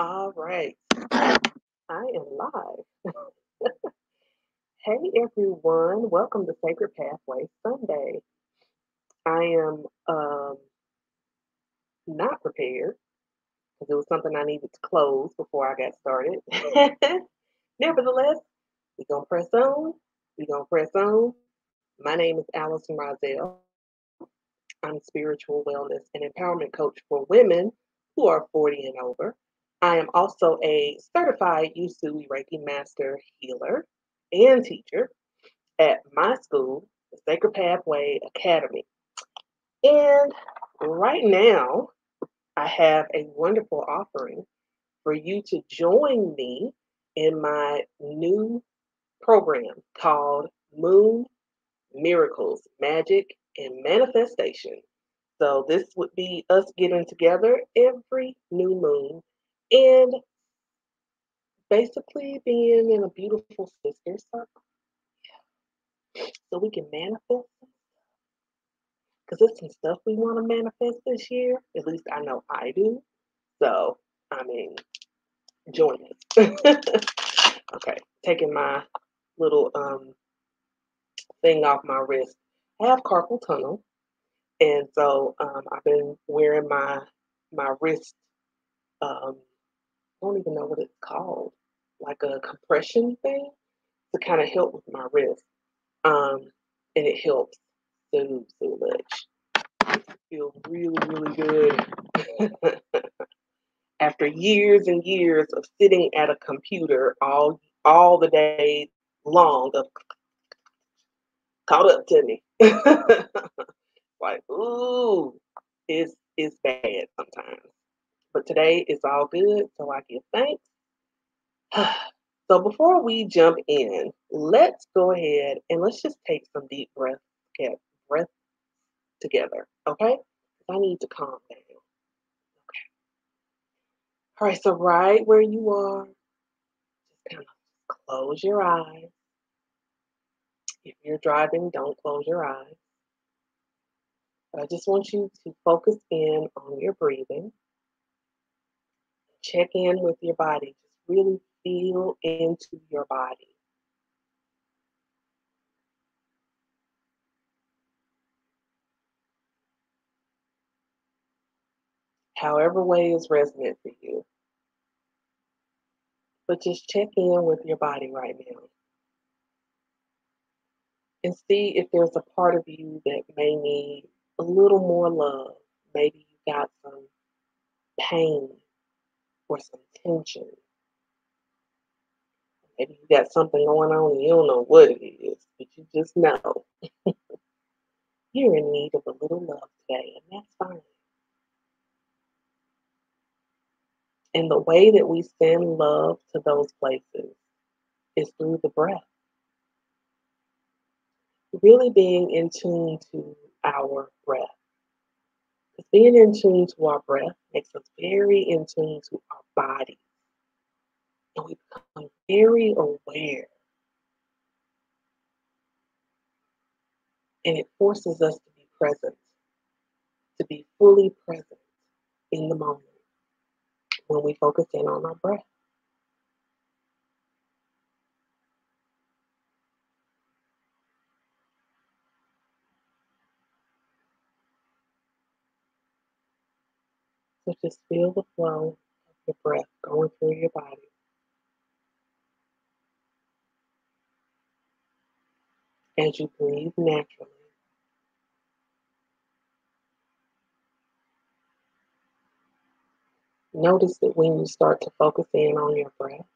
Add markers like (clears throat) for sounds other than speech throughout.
All right. I am live. hey everyone, welcome to Sacred Pathway Sunday. I am um, not prepared because it was something I needed to close before I got started. (laughs) Nevertheless, we're going to press on. We're going to press on. My name is Allison Rozelle. I'm spiritual wellness and empowerment coach for women who are 40 and over. I am also a certified Usui Reiki Master Healer and teacher at my school, the Sacred Pathway Academy. And right now, I have a wonderful offering for you to join me in my new program called Moon Miracles, Magic, and Manifestation. So, this would be us getting together every new moon and basically being in a beautiful sister circle. So we can manifest. Because there's some stuff we want to manifest this year. At least i know i do. So i mean join us. (laughs) Okay taking my little um thing off my wrist. I have carpal tunnel. And so um, i've been wearing my my wrist um, I don't even know what it's called, like a compression thing to kind of help with my wrist. Um, and it helps so, so much. I feel really, really good. (laughs) After years and years of sitting at a computer all all the day long of caught up to me. (laughs) like, ooh, it's it's bad sometimes. But today is all good, so I give thanks. (sighs) so before we jump in, let's go ahead and let's just take some deep breaths, get breath together, okay? I need to calm down. Okay. All right, so right where you are, just kind of close your eyes. If you're driving, don't close your eyes. But I just want you to focus in on your breathing check in with your body. Just really feel into your body. However way is resonant for you. But just check in with your body right now. And see if there's a part of you that may need a little more love. Maybe you got some pain or some tension. Maybe you got something going on and you don't know what it is, but you just know (laughs) you're in need of a little love today, and that's fine. And the way that we send love to those places is through the breath. Really being in tune to our breath. Being in tune to our breath makes us very in tune to our body. And we become very aware. And it forces us to be present, to be fully present in the moment when we focus in on our breath. So just feel the flow of your breath going through your body. As you breathe naturally. Notice that when you start to focus in on your breath,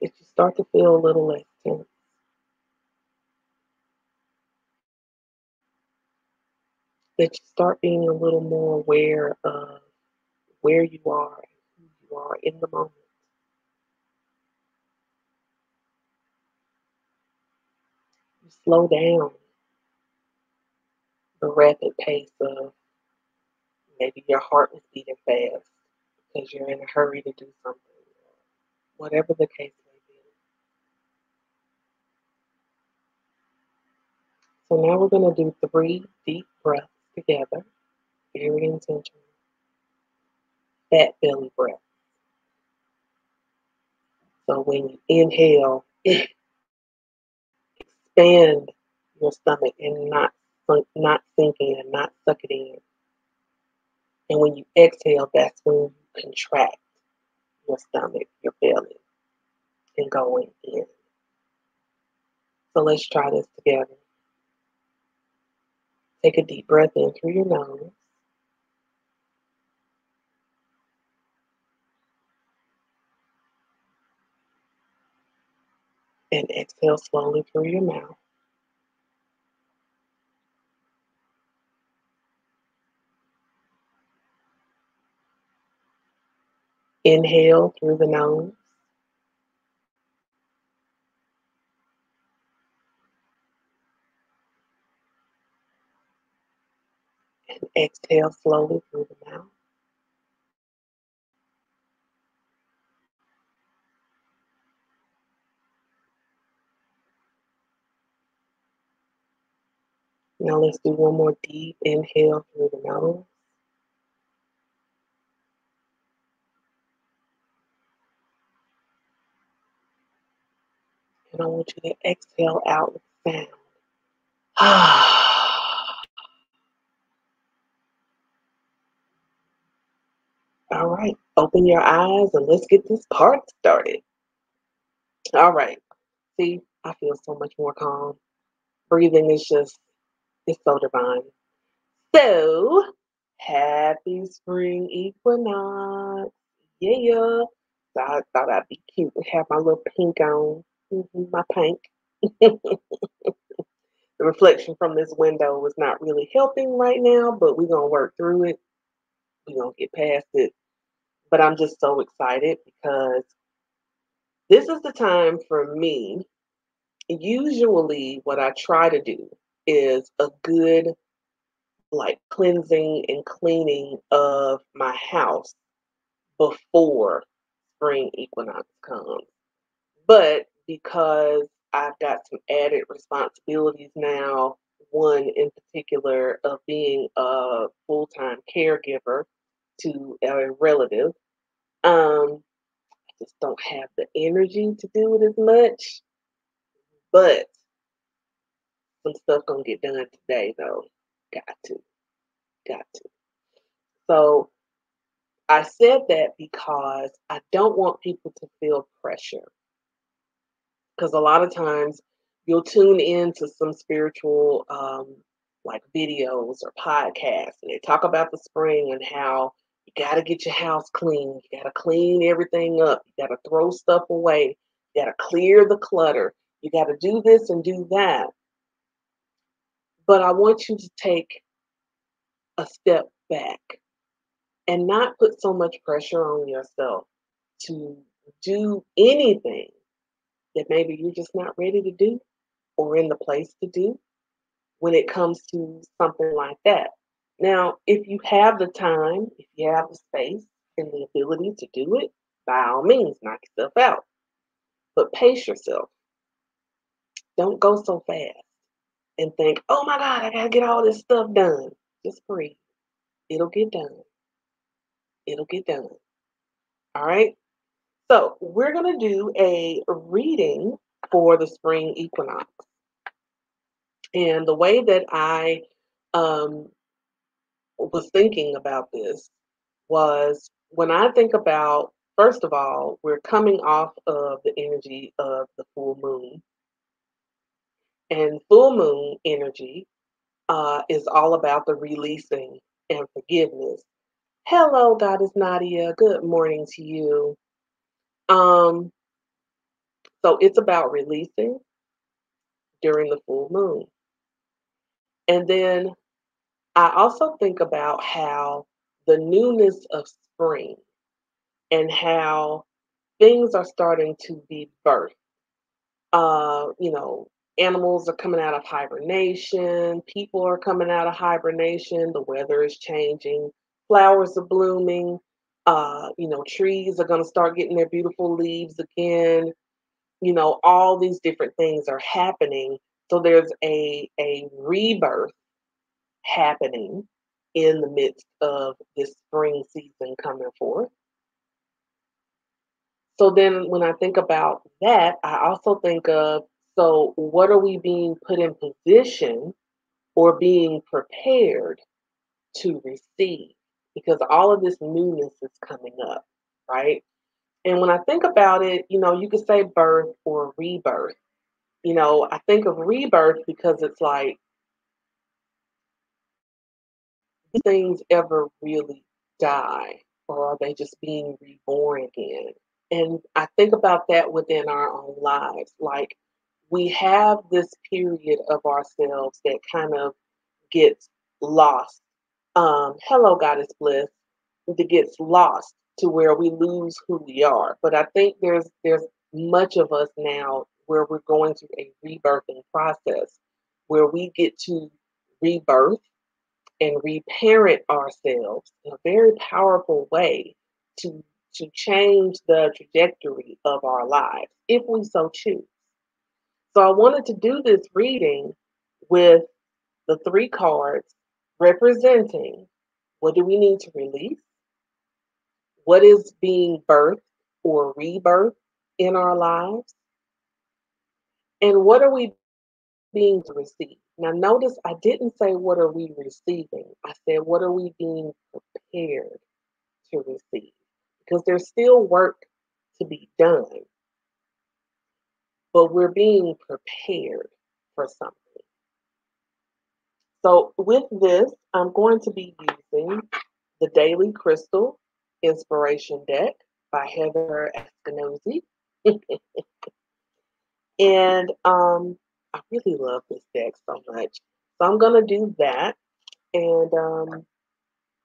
that you start to feel a little less tense. That you start being a little more aware of where you are and who you are in the moment. Slow down the rapid pace of maybe your heart was beating fast because you're in a hurry to do something, whatever the case may be. So now we're going to do three deep breaths together, very intentional. Fat belly breath. So when you inhale, (clears throat) expand your stomach and not not sinking and not suck it in. And when you exhale, that's when you contract your stomach, your belly, and going in. So let's try this together. Take a deep breath in through your nose. And exhale slowly through your mouth. Inhale through the nose. And exhale slowly through the mouth. Now let's do one more deep inhale through the nose. And I want you to exhale out with sound. (sighs) Ah. All right, open your eyes and let's get this part started. All right, see, I feel so much more calm. Breathing is just, it's so divine. So, happy spring equinox. Yeah. So I thought I'd be cute and have my little pink on. Mm-hmm, my pink. (laughs) the reflection from this window is not really helping right now, but we're going to work through it. We're going to get past it. But I'm just so excited because this is the time for me. Usually, what I try to do is a good like cleansing and cleaning of my house before spring equinox comes. But because I've got some added responsibilities now, one in particular of being a full time caregiver to a relative, um, I just don't have the energy to do it as much. But some stuff gonna get done today though. Got to. Got to. So I said that because I don't want people to feel pressure. Because a lot of times you'll tune into some spiritual um, like videos or podcasts and they talk about the spring and how you got to get your house clean. You got to clean everything up. You got to throw stuff away. You got to clear the clutter. You got to do this and do that. But I want you to take a step back and not put so much pressure on yourself to do anything that maybe you're just not ready to do or in the place to do when it comes to something like that. Now, if you have the time, if you have the space and the ability to do it, by all means, knock yourself out. But pace yourself. Don't go so fast and think, oh my God, I got to get all this stuff done. Just breathe. It'll get done. It'll get done. All right. So we're to do a reading for the spring equinox. And the way that I um, was thinking about this was when I think about, first of all, we're coming off of the energy of the full moon. And full moon energy uh, is all about the releasing and forgiveness. Hello, Goddess Nadia. Good morning to you. Um, so it's about releasing during the full moon. And then I also think about how the newness of spring and how things are starting to be birthed. Uh, you know, animals are coming out of hibernation, people are coming out of hibernation, the weather is changing, flowers are blooming, uh, you know, trees are going to start getting their beautiful leaves again. You know, all these different things are happening. So there's a a rebirth happening in the midst of this spring season coming forth. So then when I think about that, I also think of so what are we being put in position or being prepared to receive? Because all of this newness is coming up, right? And when I think about it, you know, you could say birth or rebirth. You know, I think of rebirth because it's like things ever really die or are they just being reborn again? And I think about that within our own lives. Like we have this period of ourselves that kind of gets lost. Um, hello, Goddess Bliss, that gets lost to where we lose who we are. But I think there's there's much of us now where we're going through a rebirthing process where we get to rebirth and reparent ourselves in a very powerful way to to change the trajectory of our lives if we so choose. So I wanted to do this reading with the three cards representing what do we need to release, what is being birthed or rebirthed in our lives, and what are we being to receive. Now, notice I didn't say what are we receiving. I said what are we being prepared to receive because there's still work to be done, but we're being prepared for something. So, with this, I'm going to be using the Daily Crystal Inspiration Deck by Heather Askinosie. (laughs) and um, I really love this deck so much. So I'm going to do that. And um,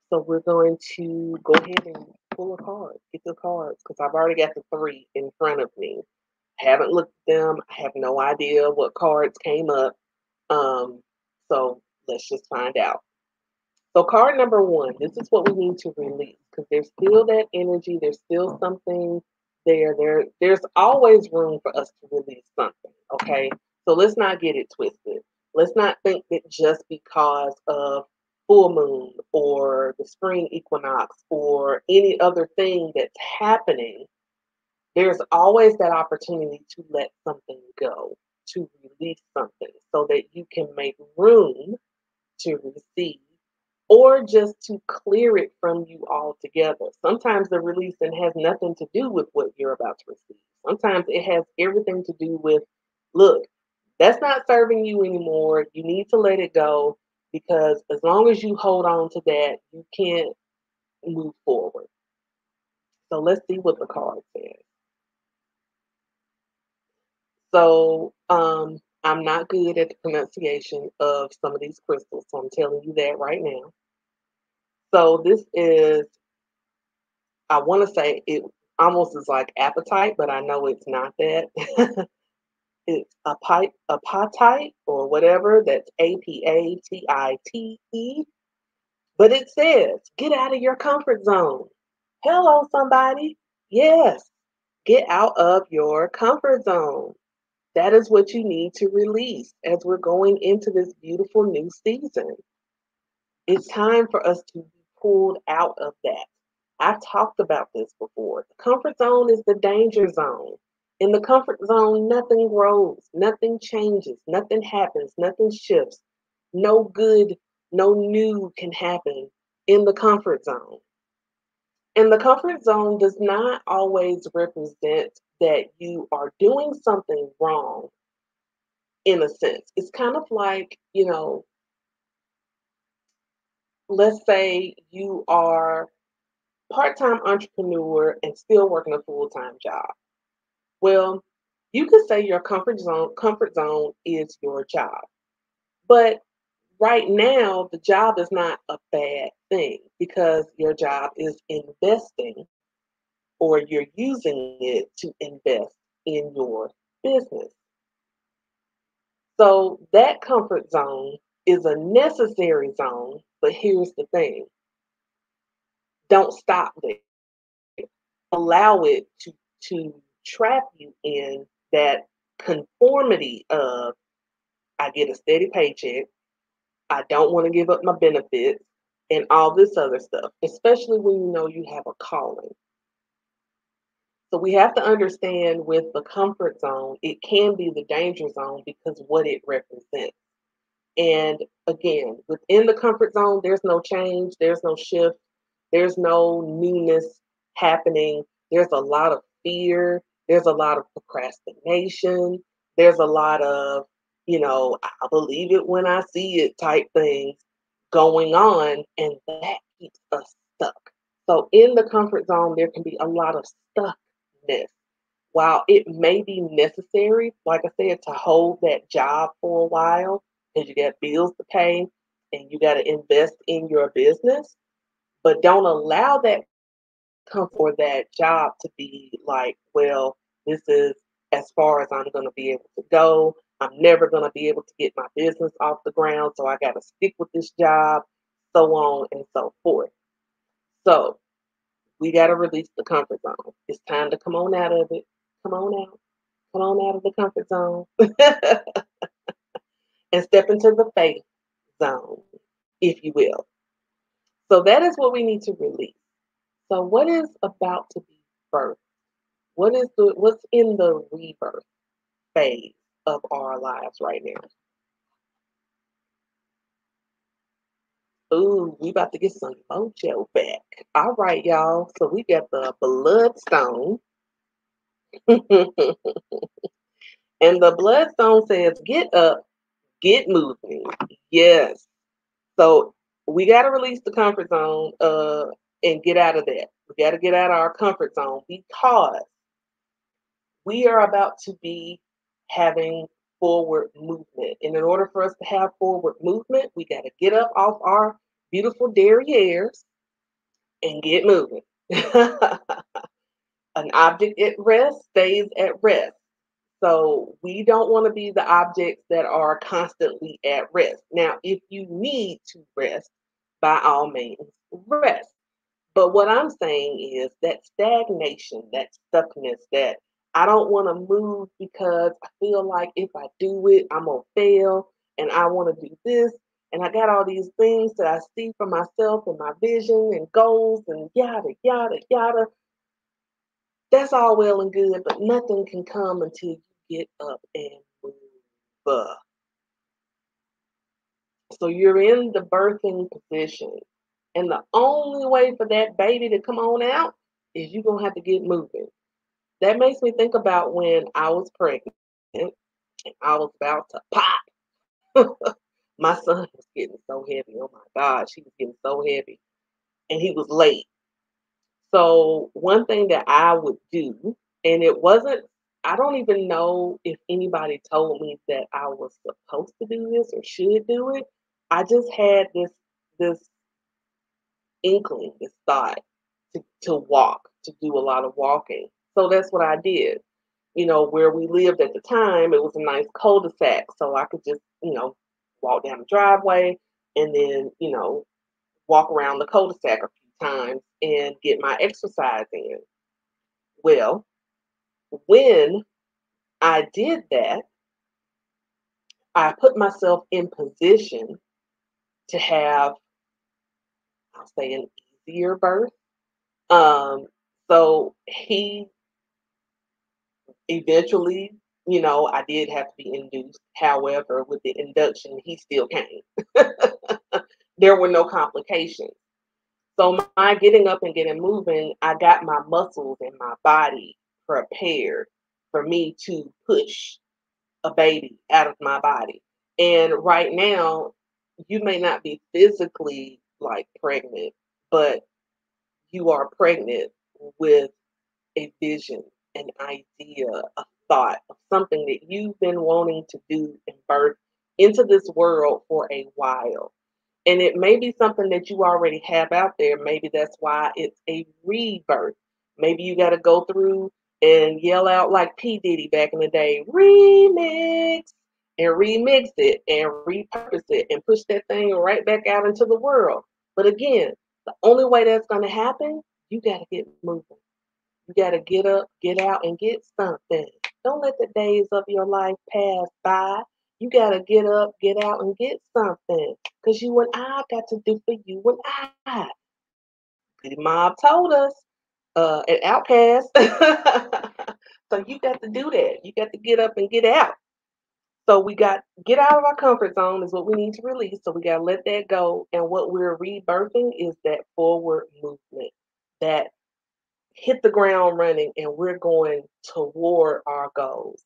so we're going to go ahead and pull a card, get the cards, because I've already got the three in front of me. I haven't looked at them. I have no idea what cards came up. Um, so let's just find out. So card number one, this is what we need to release because there's still that energy. There's still something there. There, there's always room for us to release something. Okay, so let's not get it twisted. Let's not think that just because of full moon or the spring equinox or any other thing that's happening, there's always that opportunity to let something go, to release something so that you can make room to receive or just to clear it from you altogether. Sometimes the releasing has nothing to do with what you're about to receive. Sometimes it has everything to do with, look, that's not serving you anymore. You need to let it go because as long as you hold on to that, you can't move forward. So let's see what the card says. So um, I'm not good at the pronunciation of some of these crystals, so I'm telling you that right now. So this is, I want to say it almost is like appetite, but I know it's not that. (laughs) it's a pipe, a apatite or whatever. That's A P A T I T E. But it says, get out of your comfort zone. Hello, somebody. Yes, get out of your comfort zone. That is what you need to release as we're going into this beautiful new season. It's time for us to be pulled out of that. I've talked about this before. The comfort zone is the danger zone. In the comfort zone, nothing grows, nothing changes, nothing happens, nothing shifts. No good, no new can happen in the comfort zone. And the comfort zone does not always represent that you are doing something wrong in a sense. It's kind of like, you know, let's say you are part-time entrepreneur and still working a full-time job. Well, you could say your comfort zone comfort zone is your job. But right now the job is not a bad thing because your job is investing or you're using it to invest in your business. So that comfort zone is a necessary zone, but here's the thing don't stop there. Allow it to, to trap you in that conformity of I get a steady paycheck, I don't want to give up my benefits and all this other stuff, especially when you know you have a calling. So we have to understand with the comfort zone, it can be the danger zone because what it represents. And again, within the comfort zone, there's no change, there's no shift, there's no newness happening. There's a lot of fear, there's a lot of procrastination, there's a lot of, you know, I believe it when I see it type things going on, and that keeps us stuck. So in the comfort zone, there can be a lot of stuckness. While it may be necessary, like I said, to hold that job for a while, because you got bills to pay and you got to invest in your business, but don't allow that come for that job to be like, well, this is as far as I'm going to be able to go. I'm never going to be able to get my business off the ground, so I got to stick with this job, so on and so forth. So we got to release the comfort zone. It's time to come on out of it. Come on out. Come on out of the comfort zone (laughs) and step into the faith zone, if you will. So that is what we need to release. So what is about to be birthed? What is the what's in the rebirth phase of our lives right now? Ooh, we about to get some mojo back. All right, y'all. So we got the bloodstone. (laughs) and the bloodstone says, get up, get moving. Yes. So we got to release the comfort zone uh, and get out of that. We got to get out of our comfort zone because we are about to be having forward movement. And in order for us to have forward movement, we got to get up off our beautiful derrieres and get moving. (laughs) An object at rest stays at rest. So we don't want to be the objects that are constantly at rest. Now, if you need to rest, by all means, rest. But what I'm saying is that stagnation, that stuckness, that I don't want to move because I feel like if I do it, I'm going to fail and I want to do this. And I got all these things that I see for myself and my vision and goals and yada, yada, yada. That's all well and good, but nothing can come until you get up and move. So you're in the birthing position. And the only way for that baby to come on out is you're going to have to get moving that makes me think about when I was pregnant and I was about to pop. (laughs) my son was getting so heavy. Oh my gosh, he was getting so heavy. And he was late. So, one thing that I would do, and it wasn't, I don't even know if anybody told me that I was supposed to do this or should do it. I just had this, this inkling, this thought to, to walk, to do a lot of walking. So that's what I did. You know, where we lived at the time, it was a nice cul-de-sac. So I could just, you know, walk down the driveway and then, you know, walk around the cul-de-sac a few times and get my exercise in. Well, when I did that, I put myself in position to have, I'll say, an easier birth. Um, so he eventually, you know, I did have to be induced. However, with the induction, he still came. (laughs) there were no complications. So my getting up and getting moving, I got my muscles and my body prepared for me to push a baby out of my body. And right now, you may not be physically like pregnant, but you are pregnant with a vision an idea, a thought of something that you've been wanting to do and birth into this world for a while. And it may be something that you already have out there. Maybe that's why it's a rebirth. Maybe you got to go through and yell out like P. Diddy back in the day, remix, and remix it and repurpose it and push that thing right back out into the world. But again, the only way that's going to happen, you got to get moving. You got to get up, get out, and get something. Don't let the days of your life pass by. You got to get up, get out, and get something. Because you and I got to do for you and I. The mob told us uh, at OutKast. (laughs) so you got to do that. You got to get up and get out. So we got get out of our comfort zone is what we need to release. So we got to let that go. And what we're rebirthing is that forward movement that hit the ground running and we're going toward our goals.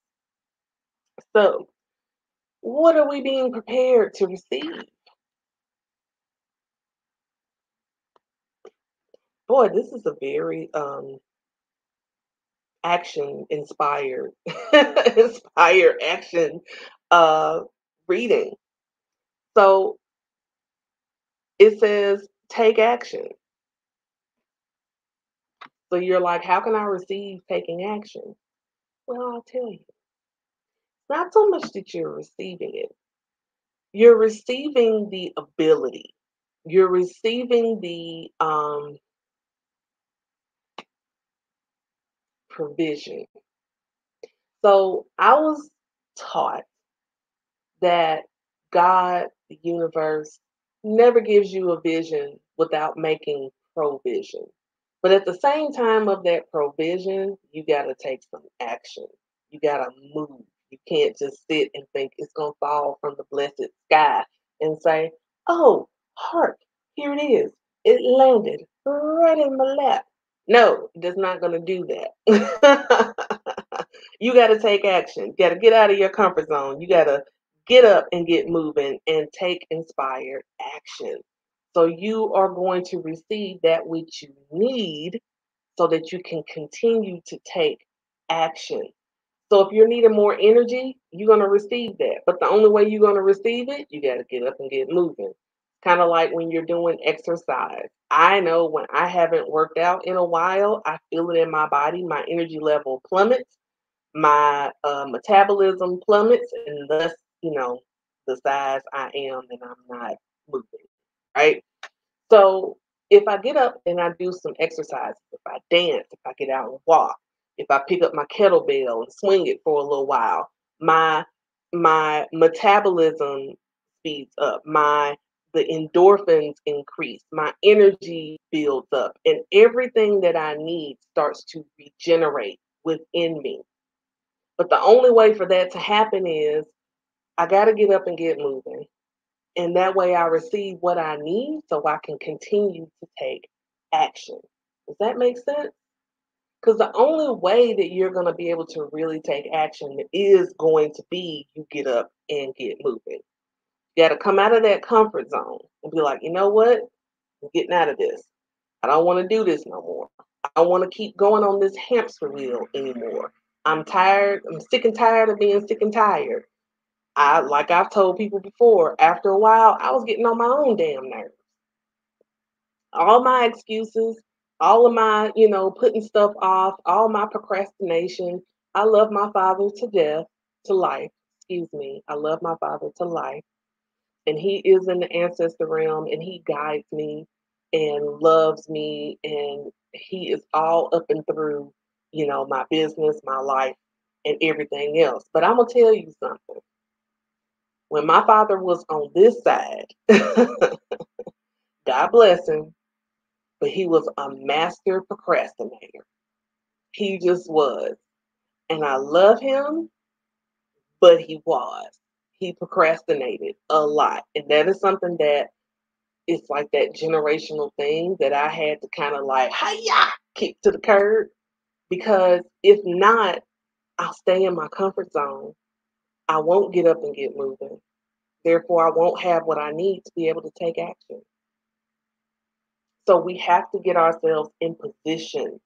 So, what are we being prepared to receive? Boy, this is a very um, action inspired, (laughs) inspired action uh, reading. So it says, take action. So you're like, how can I receive taking action? Well, I'll tell you. Not so much that you're receiving it, you're receiving the ability, you're receiving the um, provision. So I was taught that God, the universe, never gives you a vision without making provision. But at the same time of that provision, you got to take some action. You got to move. You can't just sit and think it's going to fall from the blessed sky and say, oh, hark, here it is. It landed right in my lap. No, it's not going to do that. (laughs) you got to take action. You got to get out of your comfort zone. You got to get up and get moving and take inspired action. So you are going to receive that which you need so that you can continue to take action. So if you're needing more energy, you're going to receive that. But the only way you're going to receive it, you got to get up and get moving. Kind of like when you're doing exercise. I know when I haven't worked out in a while, I feel it in my body. My energy level plummets, my uh, metabolism plummets, and thus, you know, the size I am, and I'm not moving. Right. So if I get up and I do some exercise, if I dance, if I get out and walk, if I pick up my kettlebell and swing it for a little while, my my metabolism speeds up. My the endorphins increase, my energy builds up, and everything that I need starts to regenerate within me. But the only way for that to happen is I got to get up and get moving. And that way I receive what I need so I can continue to take action. Does that make sense? Because the only way that you're going to be able to really take action is going to be you get up and get moving. You got to come out of that comfort zone and be like, you know what? I'm getting out of this. I don't want to do this no more. I don't want to keep going on this hamster wheel anymore. I'm tired. I'm sick and tired of being sick and tired. I like I've told people before, after a while, I was getting on my own damn nerves. All my excuses, all of my, you know, putting stuff off, all my procrastination. I love my father to death, to life. Excuse me. I love my father to life and he is in the ancestor realm and he guides me and loves me and he is all up and through you know my business my life and everything else. But i'm gonna tell you something. When my father was on this side (laughs) god bless him but he was a master procrastinator. He just was. And i love him but he was he procrastinated a lot. And that is something that it's like that generational thing that I had to kind of like, hiya, kick to the curb. Because if not, I'll stay in my comfort zone. I won't get up and get moving. Therefore, I won't have what I need to be able to take action. So we have to get ourselves in position.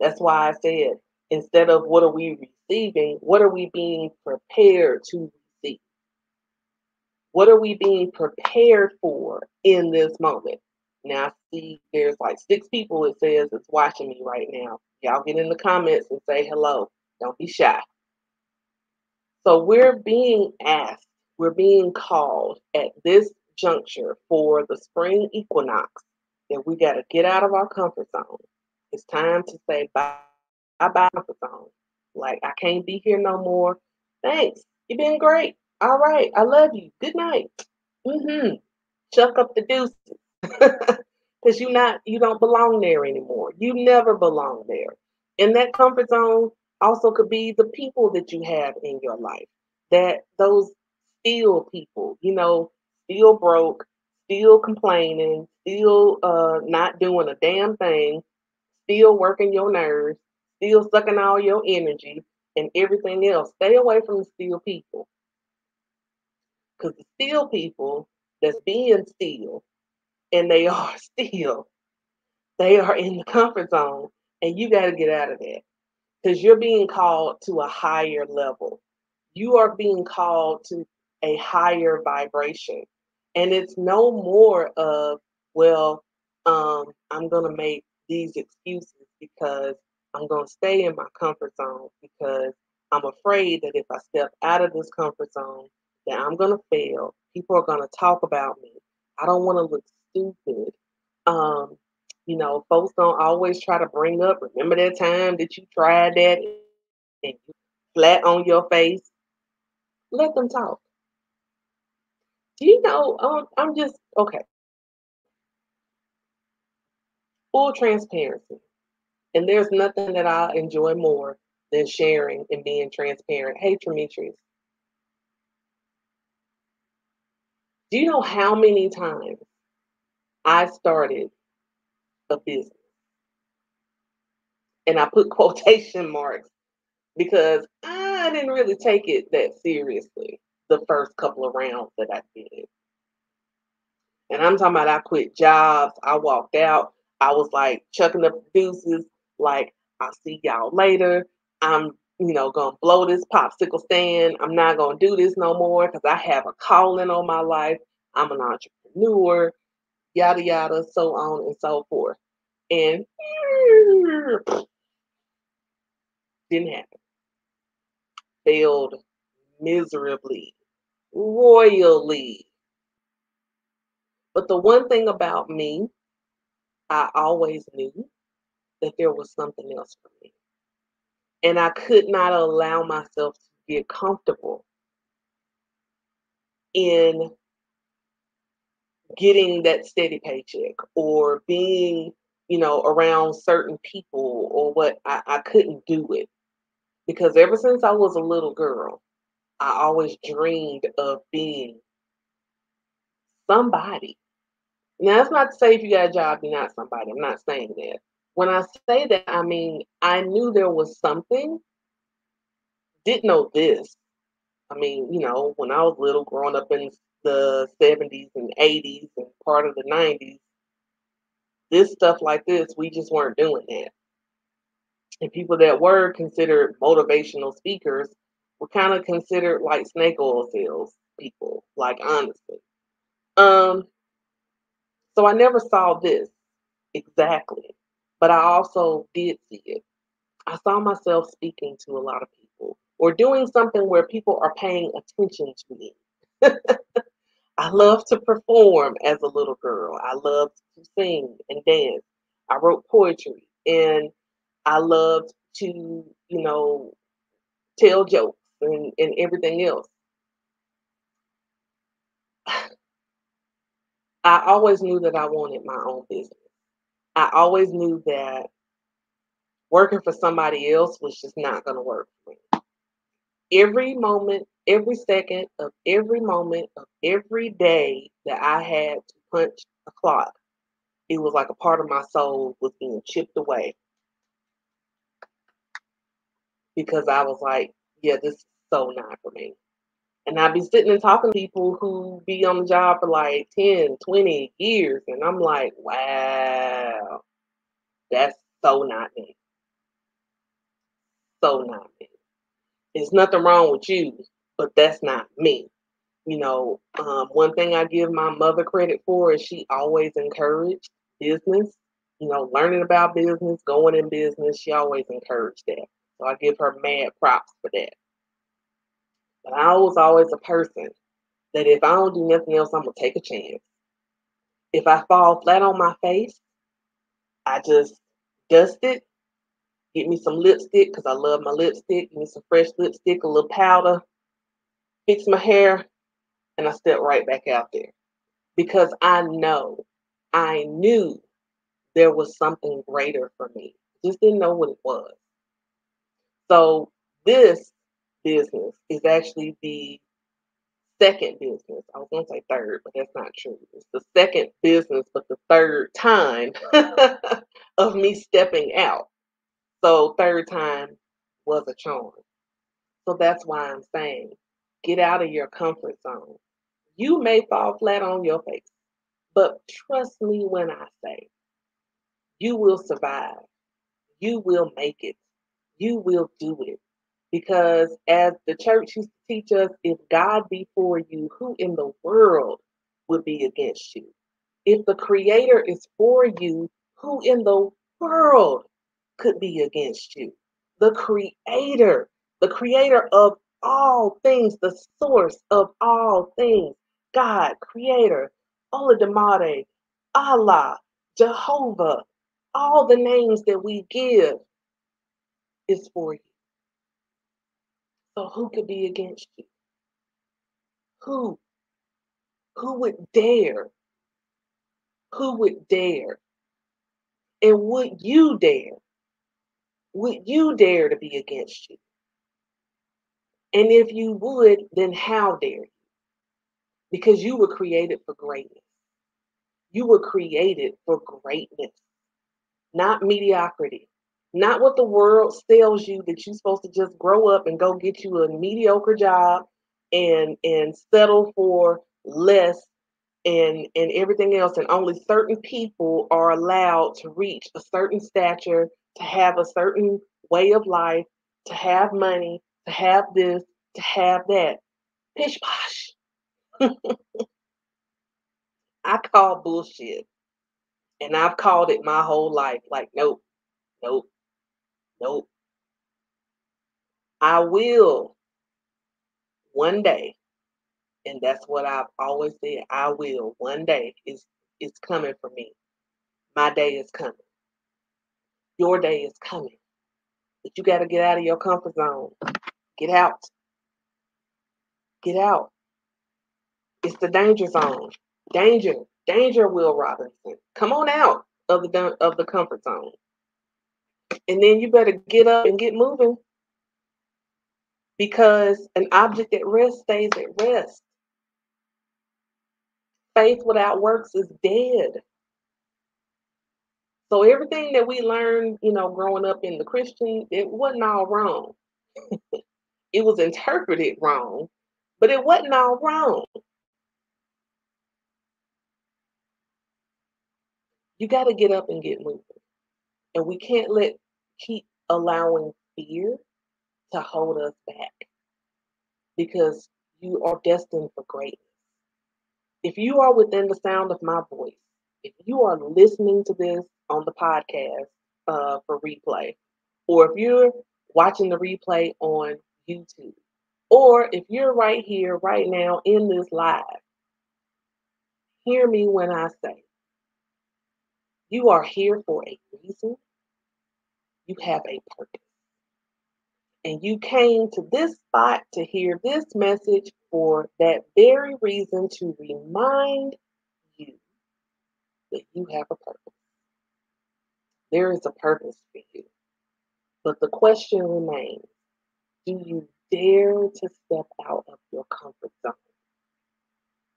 That's why I said, instead of what are we receiving, what are we being prepared to what are we being prepared for in this moment? Now, I see there's like six people it says it's watching me right now. Y'all get in the comments and say hello. Don't be shy. So, we're being asked, we're being called at this juncture for the spring equinox that we got to get out of our comfort zone. It's time to say bye bye comfort zone. Like, I can't be here no more. Thanks. You've been great. All right, I love you. Good night. Mm-hmm. Chuck up the deuces. (laughs) Because you not you don't belong there anymore. You never belong there. And that comfort zone also could be the people that you have in your life. That those still people, you know, still broke, still complaining, still uh not doing a damn thing, still working your nerves, still sucking all your energy and everything else. Stay away from the still people. Because the still people that's being still and they (laughs) are still, they are in the comfort zone and you got to get out of that because you're being called to a higher level. You are being called to a higher vibration. And it's no more of, well, um, I'm going to make these excuses because I'm going to stay in my comfort zone because I'm afraid that if I step out of this comfort zone, that I'm going to fail. People are going to talk about me. I don't want to look stupid. Um, you know, folks don't always try to bring up, remember that time that you tried that and you flat on your face? Let them talk. Do you know? Um, I'm just okay. Full transparency. And there's nothing that I enjoy more than sharing and being transparent. Hey, Demetrius, do you know how many times I started a business? And I put (laughs) quotation marks because I didn't really take it that seriously the first couple of rounds that I did. And I'm talking about I quit jobs, I walked out, I was like chucking up deuces, like I'll see y'all later. I'm, you know, gonna blow this popsicle stand. I'm not gonna do this no more because I have a calling on my life. I'm an entrepreneur, yada yada, so on and so forth. And (sniffs) didn't happen. Failed miserably, royally. But the one thing about me, I always knew that there was something else for me. And I could not allow myself to get comfortable in getting that steady paycheck or being, you know, around certain people or what I, I couldn't do it. Because ever since I was a little girl, I always dreamed of being somebody. Now, that's not to say if you got a job, you're not somebody. I'm not saying that. When I say that, I mean, I knew there was something, didn't know this. I mean, you know, when I was little, growing up in the 70s and 80s and part of the 90s, this stuff like this, we just weren't doing that. And people that were considered motivational speakers were kind of considered like snake oil sales people, like honestly. Um, so I never saw this exactly, but I also did see it. I saw myself speaking to a lot of people or doing something where people are paying attention to me. (laughs) I love to perform as a little girl. I loved to sing and dance. I wrote poetry and I loved to, you know, tell jokes and, and everything else. (sighs) I always knew that I wanted my own business. I always knew that working for somebody else was just not going to work for me. Every moment, every second of every moment of every day that I had to punch a clock, it was like a part of my soul was being chipped away. Because I was like, yeah, this is so not for me. And I'd be sitting and talking to people who be on the job for like 10, 20 years. And I'm like, wow, that's so not me. So not me. There's nothing wrong with you, but that's not me. You know, um, one thing I give my mother credit for is she always encouraged business, you know, learning about business, going in business. She always encouraged that. So I give her mad props for that. But I was always a person that if I don't do nothing else, I'm gonna take a chance. If I fall flat on my face, I just dust it, get me some lipstick because I love my lipstick, give me some fresh lipstick, a little powder, fix my hair, and I step right back out there because I know, I knew there was something greater for me. Just didn't know what it was. So this business is actually the second business. I was going to say third, but that's not true. It's the second business, but the third time (laughs) of me stepping out. So third time was a charm. So that's why I'm saying get out of your comfort zone. You may fall flat on your face, but trust me when I say you will survive. You will make it. You will do it. Because as the church used to teach us, if God be for you, who in the world would be against you? If the Creator is for you, who in the world could be against you? The Creator, the Creator of all things, the source of all things, God, Creator, Olodumare, Allah, Jehovah, all the names that we give is for you. So who could be against you? Who? Who would dare? Who would dare? And would you dare? Would you dare to be against you? And if you would, then how dare you? Because you were created for greatness. You were created for greatness, not mediocrity. Not what the world sells you that you're supposed to just grow up and go get you a mediocre job and and settle for less and and everything else. And only certain people are allowed to reach a certain stature to have a certain way of life to have money to have this to have that. Pish posh. (laughs) I call bullshit. And i've called it my whole life like nope nope Nope. I will one day, and that's what I've always said. I will one day. Is it's coming for me. My day is coming. Your day is coming. But you got to get out of your comfort zone. Get out. Get out. It's the danger zone. Danger. Danger, Will Robinson. Come on out of the of the comfort zone. And then you better get up and get moving because an object at rest stays at rest. Faith without works is dead. So everything that we learned, you know, growing up in the Christian, it wasn't all wrong. (laughs) it was interpreted wrong, but it wasn't all wrong. You got to get up and get moving. And we can't let keep allowing fear to hold us back because you are destined for greatness. If you are within the sound of my voice, if you are listening to this on the podcast uh, for replay, or if you're watching the replay on YouTube, or if you're right here, right now in this live, hear me when I say, you are here for a reason you have a purpose. And you came to this spot to hear this message for that very reason to remind you that you have a purpose. There is a purpose for you. But the question remains do you dare to step out of your comfort zone?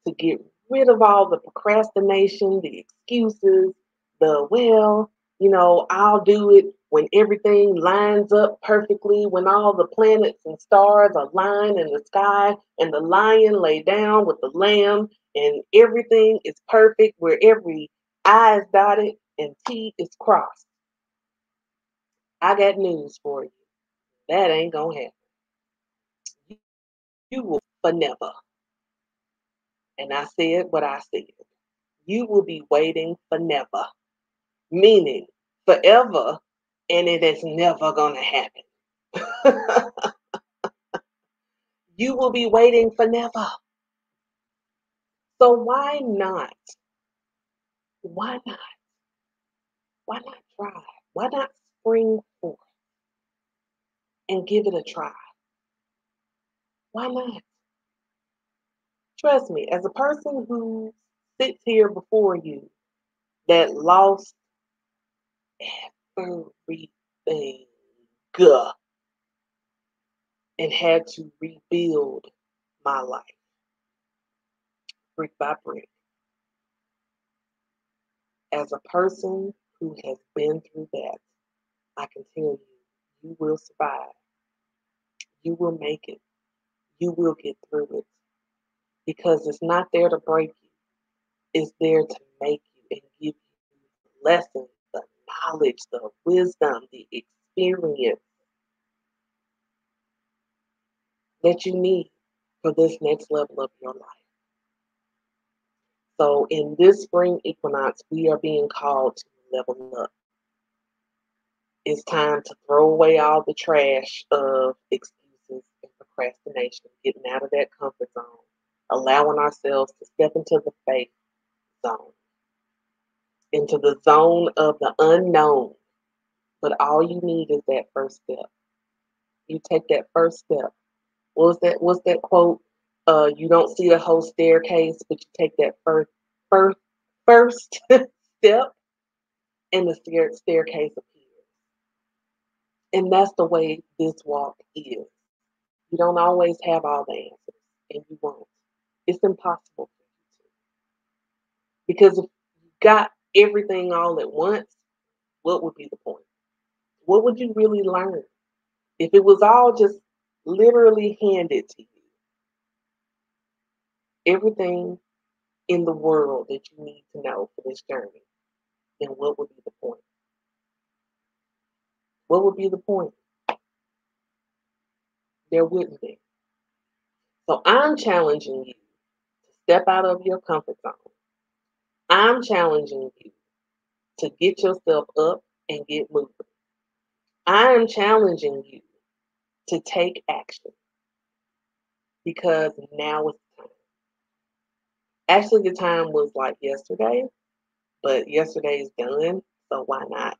To get rid of all the procrastination, the excuses, the well, you know, I'll do it when everything lines up perfectly, when all the planets and stars align in the sky, and the lion lay down with the lamb, and everything is perfect, where every I is dotted and T is crossed. I got news for you. That ain't gonna happen. You will for never. And I said what I said. You will be waiting for never, meaning forever and it is never going to happen. (laughs) you will be waiting for never. So why not? Why not? Why not try? Why not spring forth and give it a try? Why not? Trust me, as a person who sits here before you that lost everything and had to rebuild my life brick by brick. As a person who has been through that, I can tell you, you will survive. You will make it. You will get through it. Because it's not there to break you, it's there to make you and give you lessons, knowledge, the wisdom, the experience that you need for this next level of your life. So, in this spring equinox, we are being called to level up. It's time to throw away all the trash of excuses and procrastination, getting out of that comfort zone, allowing ourselves to step into the faith zone, into the zone of the unknown. But all you need is that first step. You take that first step. What was that? What's that quote? Uh, you don't see the whole staircase, but you take that first, first, (laughs) first step, and the stair- staircase appears. And that's the way this walk is. You don't always have all the answers, and you won't. It's impossible for you to. Because if you got everything all at once, what would be the point? What would you really learn? If it was all just literally handed to you, everything in the world that you need to know for this journey, then what would be the point? What would be the point? There wouldn't be. So I'm challenging you to step out of your comfort zone. I'm challenging you to get yourself up and get moving. I am challenging you to take action because now is the time. Actually, the time was like yesterday, but yesterday is done, so why not,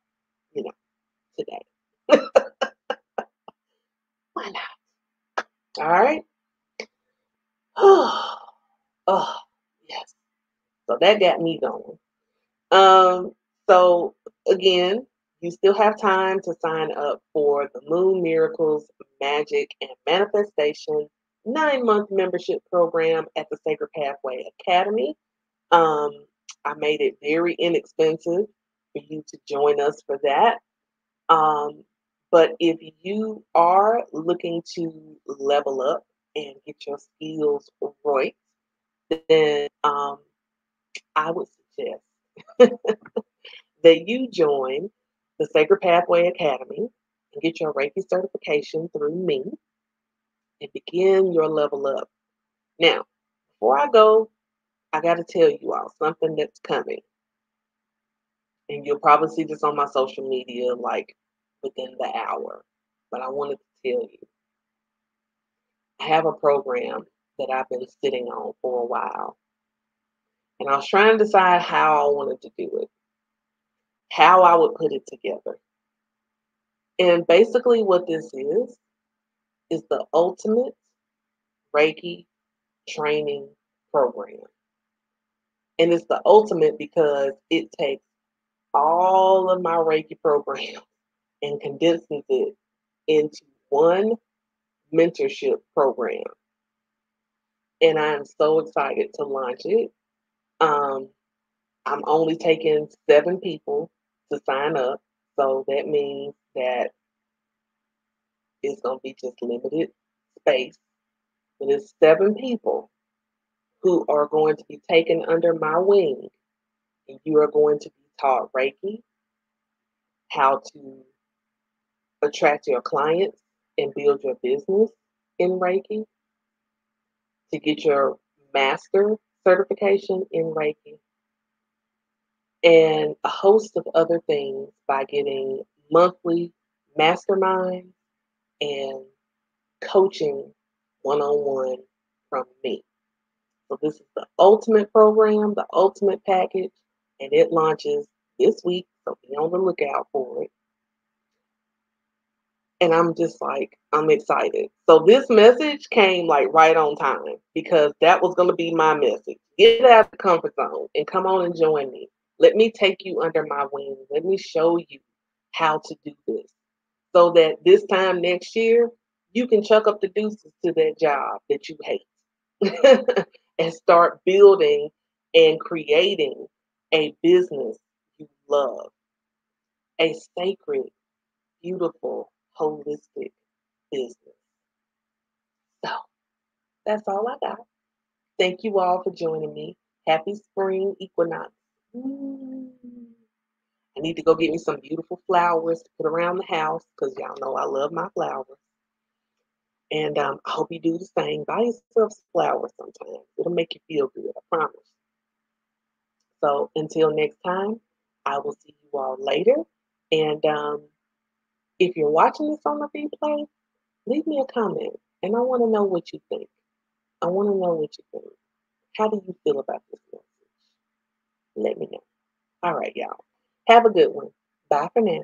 you know, today? (laughs) why not? All right. Oh, (sighs) oh, yes. So that got me going. Um, so again, you still have time to sign up for the Moon Miracles, Magic, and Manifestation nine month membership program at the Sacred Pathway Academy. Um, I made it very inexpensive for you to join us for that. Um, but if you are looking to level up and get your skills right, then um, I would suggest (laughs) that you join the Sacred Pathway Academy and get your Reiki certification through me and begin your level up. Now, before I go, I got to tell you all something that's coming. And you'll probably see this on my social media like within the hour. But I wanted to tell you I have a program that I've been sitting on for a while. And I was trying to decide how I wanted to do it how I would put it together. And basically, what this is, is the ultimate Reiki training program. And it's the ultimate because it takes all of my Reiki program (laughs) and condenses it into one mentorship program. And I'm so excited to launch it. Um, I'm only taking seven people to sign up. So that means that it's going to be just limited space. But it's seven people who are going to be taken under my wing. And you are going to be taught Reiki, how to attract your clients and build your business in Reiki, to get your master certification in Reiki, and a host of other things by getting monthly masterminds and coaching one on one from me. So, this is the ultimate program, the ultimate package, and it launches this week. So, be on the lookout for it. And I'm just like, I'm excited. So this message came like right on time because that was going to be my message. Get out of the comfort zone and come on and join me. Let me take you under my wing. Let me show you how to do this so that this time next year, you can chuck up the deuces to that job that you hate (laughs) and start building and creating a business you love, a sacred, beautiful, holistic business. So that's all I got. Thank you all for joining me. Happy spring equinox. I need to go get me some beautiful flowers to put around the house because y'all know I love my flowers. And um, I hope you do the same. Buy yourself some flowers sometimes. It'll make you feel good, I promise. So until next time, I will see you all later. And um, if you're watching this on the replay, leave me a comment. And I want to know what you think. I want to know what you think. How do you feel about this message? Let me know. All right, y'all. Have a good one. Bye for now.